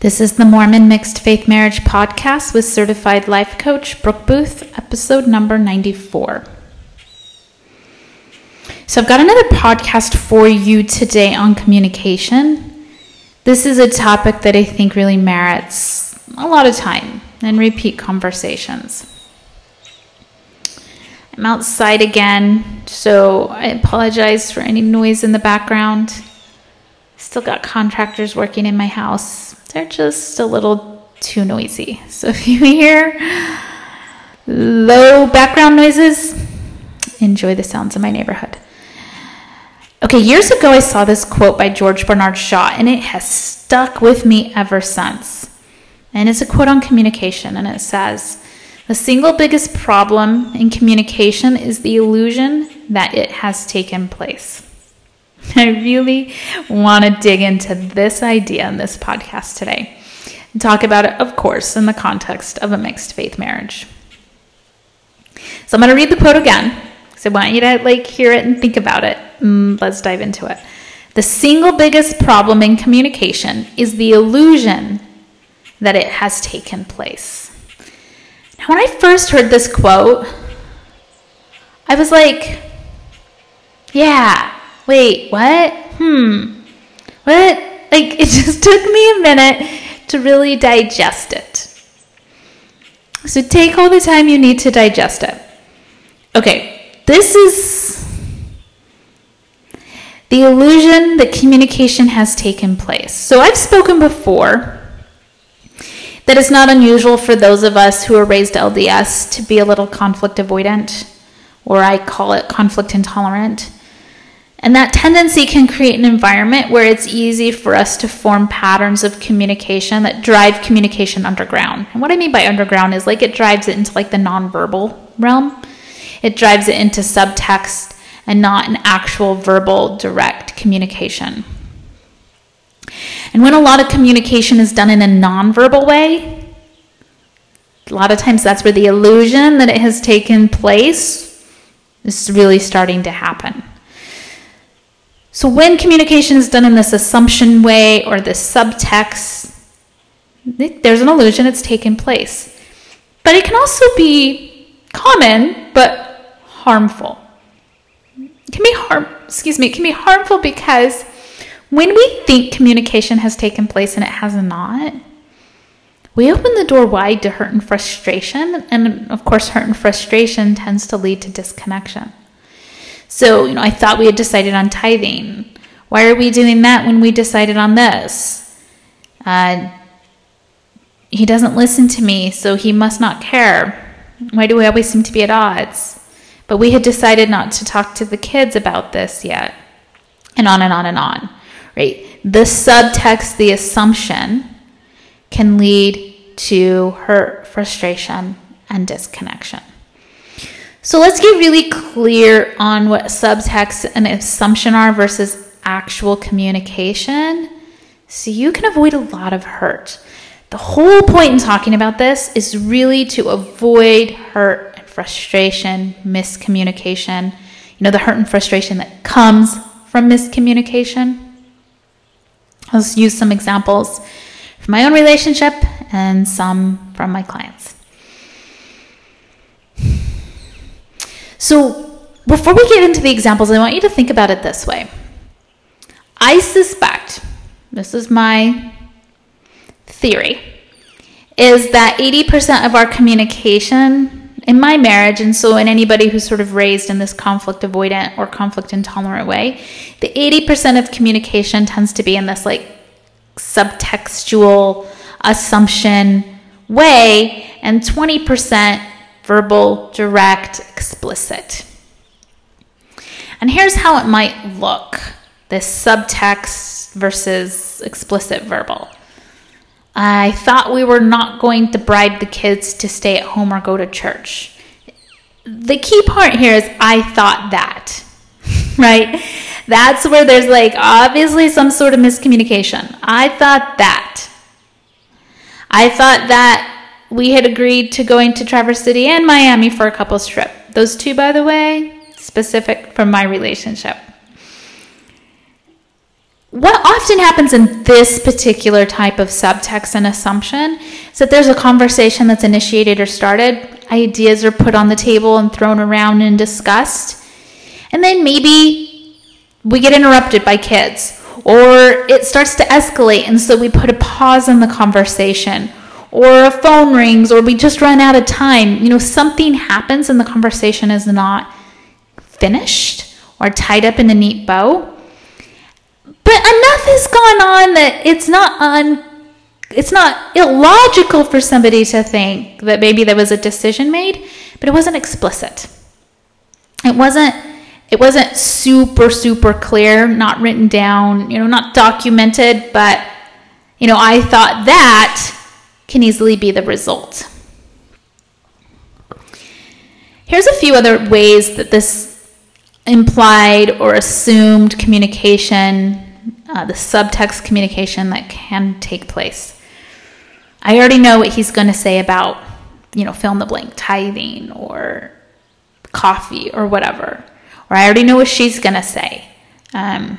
This is the Mormon Mixed Faith Marriage Podcast with certified life coach Brooke Booth, episode number 94. So, I've got another podcast for you today on communication. This is a topic that I think really merits a lot of time and repeat conversations. I'm outside again, so I apologize for any noise in the background. Still got contractors working in my house they're just a little too noisy. So if you hear low background noises, enjoy the sounds of my neighborhood. Okay, years ago I saw this quote by George Bernard Shaw, and it has stuck with me ever since. And it's a quote on communication, and it says, The single biggest problem in communication is the illusion that it has taken place. I really want to dig into this idea in this podcast today and talk about it, of course, in the context of a mixed faith marriage. So I'm going to read the quote again because I want you to like hear it and think about it. Mm, let's dive into it. The single biggest problem in communication is the illusion that it has taken place. Now, when I first heard this quote, I was like, yeah, wait, what? Hmm. What? Like, it just took me a minute to really digest it. So take all the time you need to digest it. Okay, this is the illusion that communication has taken place. So I've spoken before that it's not unusual for those of us who are raised LDS to be a little conflict avoidant, or I call it conflict intolerant. And that tendency can create an environment where it's easy for us to form patterns of communication that drive communication underground. And what I mean by underground is like it drives it into like the nonverbal realm. It drives it into subtext and not an actual verbal direct communication. And when a lot of communication is done in a nonverbal way, a lot of times that's where the illusion that it has taken place is really starting to happen. So when communication is done in this assumption way or this subtext, there's an illusion it's taken place. But it can also be common but harmful. It can be harm excuse me, it can be harmful because when we think communication has taken place and it has not, we open the door wide to hurt and frustration, and of course, hurt and frustration tends to lead to disconnection. So, you know, I thought we had decided on tithing. Why are we doing that when we decided on this? Uh, he doesn't listen to me, so he must not care. Why do we always seem to be at odds? But we had decided not to talk to the kids about this yet. And on and on and on, right? The subtext, the assumption, can lead to hurt, frustration, and disconnection. So let's get really clear on what subtext and assumption are versus actual communication so you can avoid a lot of hurt. The whole point in talking about this is really to avoid hurt and frustration, miscommunication, you know, the hurt and frustration that comes from miscommunication. I'll use some examples from my own relationship and some from my clients. So, before we get into the examples, I want you to think about it this way. I suspect, this is my theory, is that 80% of our communication in my marriage, and so in anybody who's sort of raised in this conflict avoidant or conflict intolerant way, the 80% of communication tends to be in this like subtextual assumption way, and 20% verbal, direct, explicit. And here's how it might look this subtext versus explicit verbal. I thought we were not going to bribe the kids to stay at home or go to church. The key part here is I thought that, right? That's where there's like obviously some sort of miscommunication. I thought that. I thought that we had agreed to going to Traverse City and Miami for a couples trip. Those two, by the way, specific from my relationship. what often happens in this particular type of subtext and assumption is that there's a conversation that's initiated or started, ideas are put on the table and thrown around and discussed, and then maybe we get interrupted by kids, or it starts to escalate, and so we put a pause in the conversation, or a phone rings, or we just run out of time. You know, something happens and the conversation is not finished or tied up in a neat bow but enough has gone on that it's not un it's not illogical for somebody to think that maybe there was a decision made, but it wasn't explicit. It wasn't it wasn't super super clear, not written down, you know, not documented, but you know, I thought that can easily be the result. Here's a few other ways that this implied or assumed communication uh, the subtext communication that can take place. I already know what he's going to say about, you know, fill in the blank, tithing or coffee or whatever. Or I already know what she's going to say. Um,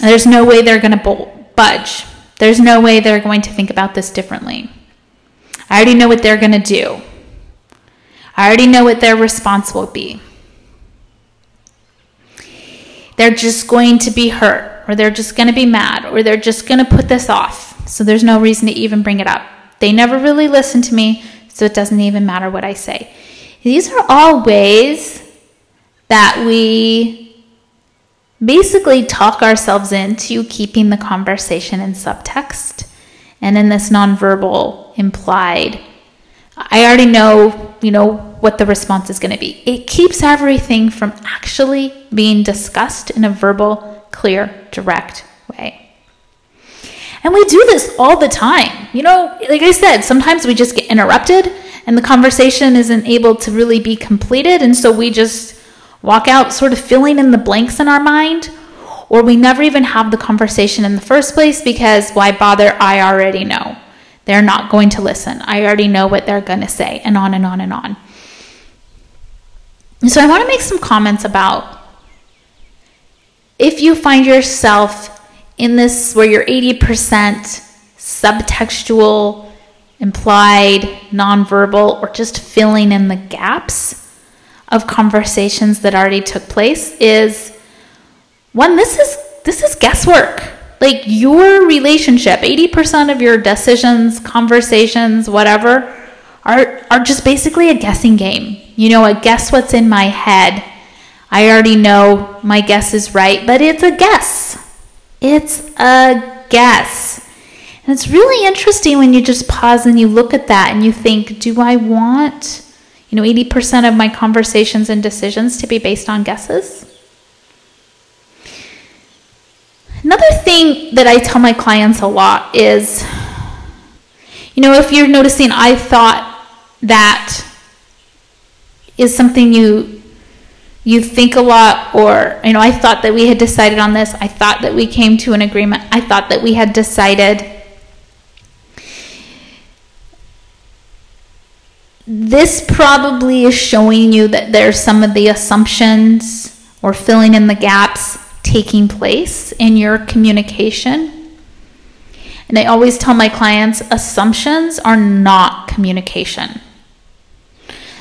there's no way they're going to budge. There's no way they're going to think about this differently. I already know what they're going to do. I already know what their response will be they're just going to be hurt or they're just going to be mad or they're just going to put this off. So there's no reason to even bring it up. They never really listen to me, so it doesn't even matter what I say. These are all ways that we basically talk ourselves into keeping the conversation in subtext and in this nonverbal implied. I already know, you know, what the response is going to be. It keeps everything from actually being discussed in a verbal, clear, direct way. And we do this all the time. You know, like I said, sometimes we just get interrupted and the conversation isn't able to really be completed. And so we just walk out sort of filling in the blanks in our mind, or we never even have the conversation in the first place because why bother? I already know. They're not going to listen. I already know what they're going to say, and on and on and on. So I want to make some comments about if you find yourself in this where you're 80% subtextual, implied, nonverbal, or just filling in the gaps of conversations that already took place is one this is this is guesswork like your relationship 80% of your decisions conversations whatever are are just basically a guessing game you know, a guess what's in my head. I already know my guess is right, but it's a guess. It's a guess. And it's really interesting when you just pause and you look at that and you think, do I want, you know, 80% of my conversations and decisions to be based on guesses? Another thing that I tell my clients a lot is, you know, if you're noticing, I thought that is something you you think a lot or you know I thought that we had decided on this I thought that we came to an agreement I thought that we had decided this probably is showing you that there's some of the assumptions or filling in the gaps taking place in your communication and I always tell my clients assumptions are not communication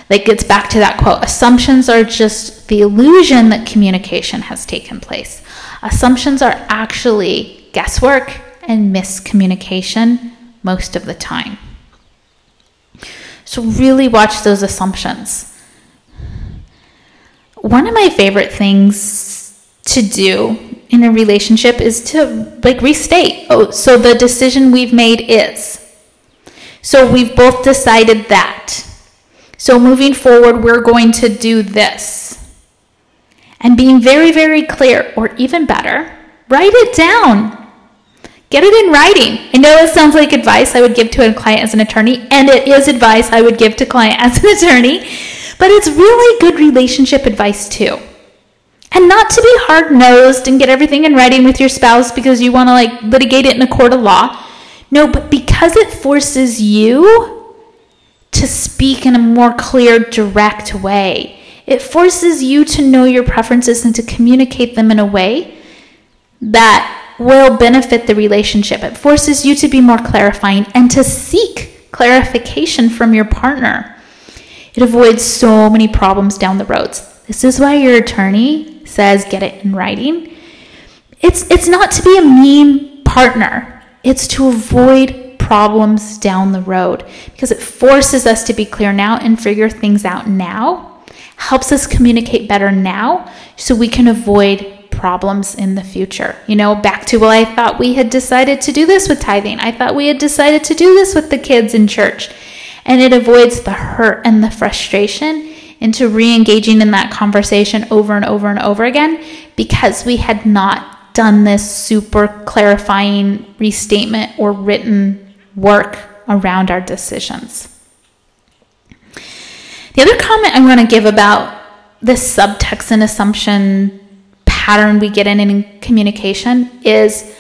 that gets back to that quote assumptions are just the illusion that communication has taken place. Assumptions are actually guesswork and miscommunication most of the time. So, really watch those assumptions. One of my favorite things to do in a relationship is to like restate. Oh, so the decision we've made is. So we've both decided that. So moving forward, we're going to do this. And being very, very clear, or even better, write it down. Get it in writing. I know it sounds like advice I would give to a client as an attorney, and it is advice I would give to a client as an attorney, but it's really good relationship advice too. And not to be hard nosed and get everything in writing with your spouse because you want to like litigate it in a court of law. No, but because it forces you to speak in a more clear, direct way. It forces you to know your preferences and to communicate them in a way that will benefit the relationship. It forces you to be more clarifying and to seek clarification from your partner. It avoids so many problems down the roads. This is why your attorney says get it in writing. It's it's not to be a mean partner. It's to avoid problems down the road because it forces us to be clear now and figure things out now. Helps us communicate better now so we can avoid problems in the future. You know, back to, well, I thought we had decided to do this with tithing. I thought we had decided to do this with the kids in church. And it avoids the hurt and the frustration into re engaging in that conversation over and over and over again because we had not done this super clarifying restatement or written work around our decisions. The other comment I want to give about this subtext and assumption pattern we get in in communication is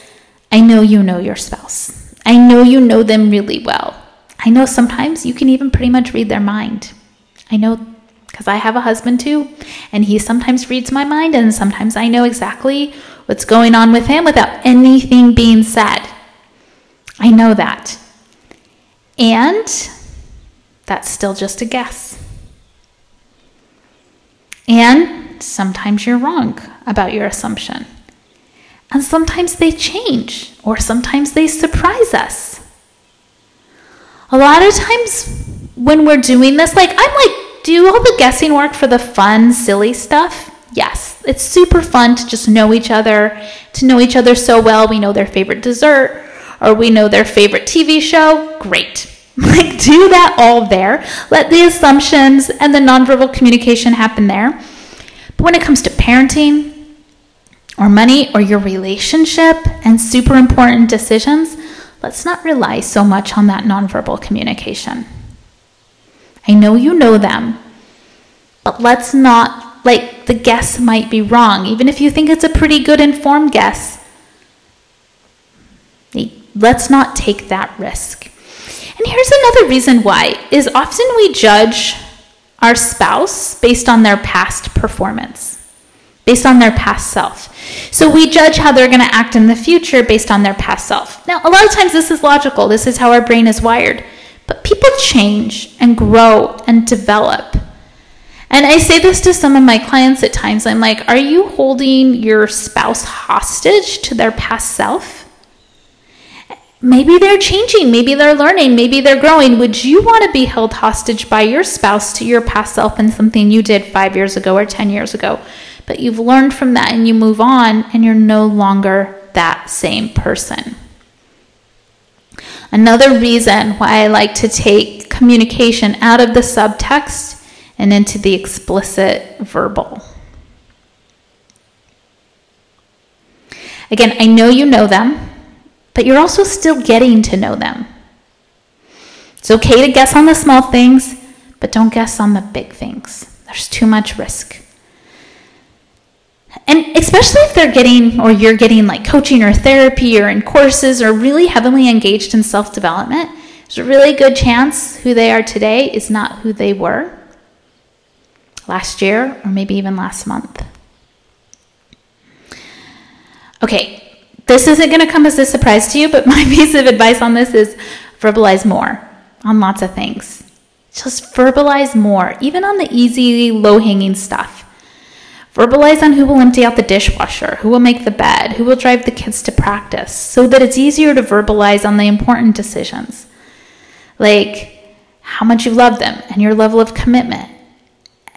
I know you know your spouse. I know you know them really well. I know sometimes you can even pretty much read their mind. I know because I have a husband too, and he sometimes reads my mind, and sometimes I know exactly what's going on with him without anything being said. I know that. And that's still just a guess. And sometimes you're wrong about your assumption. And sometimes they change, or sometimes they surprise us. A lot of times when we're doing this, like I'm like, do all the guessing work for the fun, silly stuff? Yes, it's super fun to just know each other, to know each other so well. We know their favorite dessert, or we know their favorite TV show. Great. Like, do that all there. Let the assumptions and the nonverbal communication happen there. But when it comes to parenting or money or your relationship and super important decisions, let's not rely so much on that nonverbal communication. I know you know them, but let's not, like, the guess might be wrong. Even if you think it's a pretty good informed guess, let's not take that risk. And here's another reason why is often we judge our spouse based on their past performance, based on their past self. So we judge how they're going to act in the future based on their past self. Now, a lot of times this is logical, this is how our brain is wired. But people change and grow and develop. And I say this to some of my clients at times. I'm like, are you holding your spouse hostage to their past self? maybe they're changing, maybe they're learning, maybe they're growing. Would you want to be held hostage by your spouse to your past self and something you did five years ago or 10 years ago? But you've learned from that and you move on and you're no longer that same person. Another reason why I like to take communication out of the subtext and into the explicit verbal. Again, I know you know them but you're also still getting to know them. It's okay to guess on the small things, but don't guess on the big things. There's too much risk. And especially if they're getting or you're getting like coaching or therapy or in courses or really heavily engaged in self development, there's a really good chance who they are today is not who they were last year or maybe even last month. Okay, this isn't going to come as a surprise to you, but my piece of advice on this is verbalize more on lots of things. Just verbalize more, even on the easy, low hanging stuff. Verbalize on who will empty out the dishwasher, who will make the bed, who will drive the kids to practice, so that it's easier to verbalize on the important decisions. Like how much you love them and your level of commitment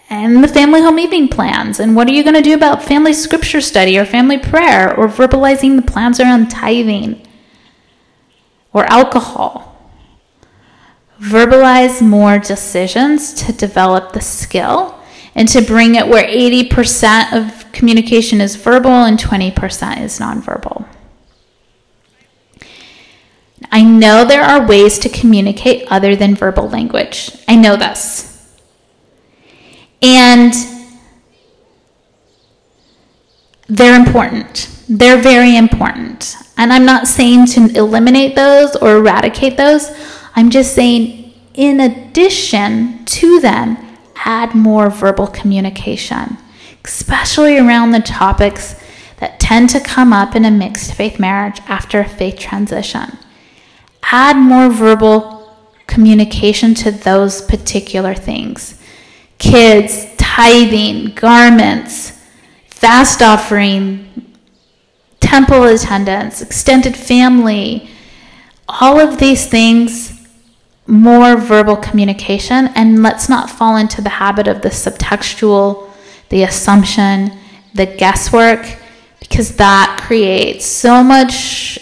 and the family home evening plans. And what are you going to do about family scripture study or family prayer or verbalizing the plans around tithing or alcohol? Verbalize more decisions to develop the skill and to bring it where 80% of communication is verbal and 20% is nonverbal. I know there are ways to communicate other than verbal language. I know this. And they're important. They're very important. And I'm not saying to eliminate those or eradicate those. I'm just saying, in addition to them, add more verbal communication, especially around the topics that tend to come up in a mixed faith marriage after a faith transition. Add more verbal communication to those particular things. Kids, tithing, garments, fast offering, temple attendance, extended family, all of these things more verbal communication and let's not fall into the habit of the subtextual, the assumption, the guesswork, because that creates so much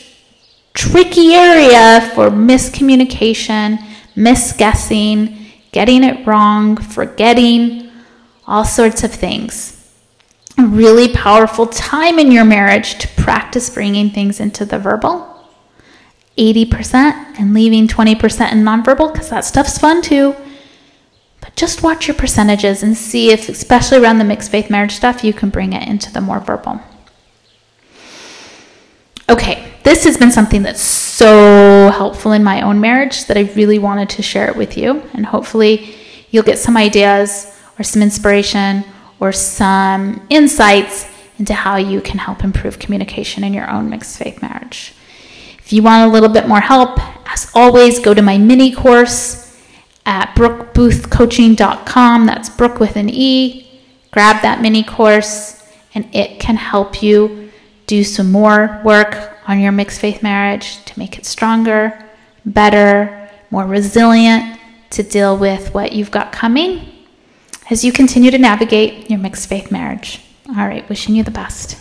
tricky area for miscommunication, misguessing, getting it wrong, forgetting, all sorts of things. A really powerful time in your marriage to practice bringing things into the verbal 80% and leaving 20% in nonverbal because that stuff's fun too. But just watch your percentages and see if, especially around the mixed faith marriage stuff, you can bring it into the more verbal. Okay, this has been something that's so helpful in my own marriage that I really wanted to share it with you. And hopefully, you'll get some ideas or some inspiration or some insights into how you can help improve communication in your own mixed faith marriage. If you want a little bit more help, as always, go to my mini course at brookeboothcoaching.com. That's Brooke with an E. Grab that mini course, and it can help you do some more work on your mixed faith marriage to make it stronger, better, more resilient to deal with what you've got coming as you continue to navigate your mixed faith marriage. All right, wishing you the best.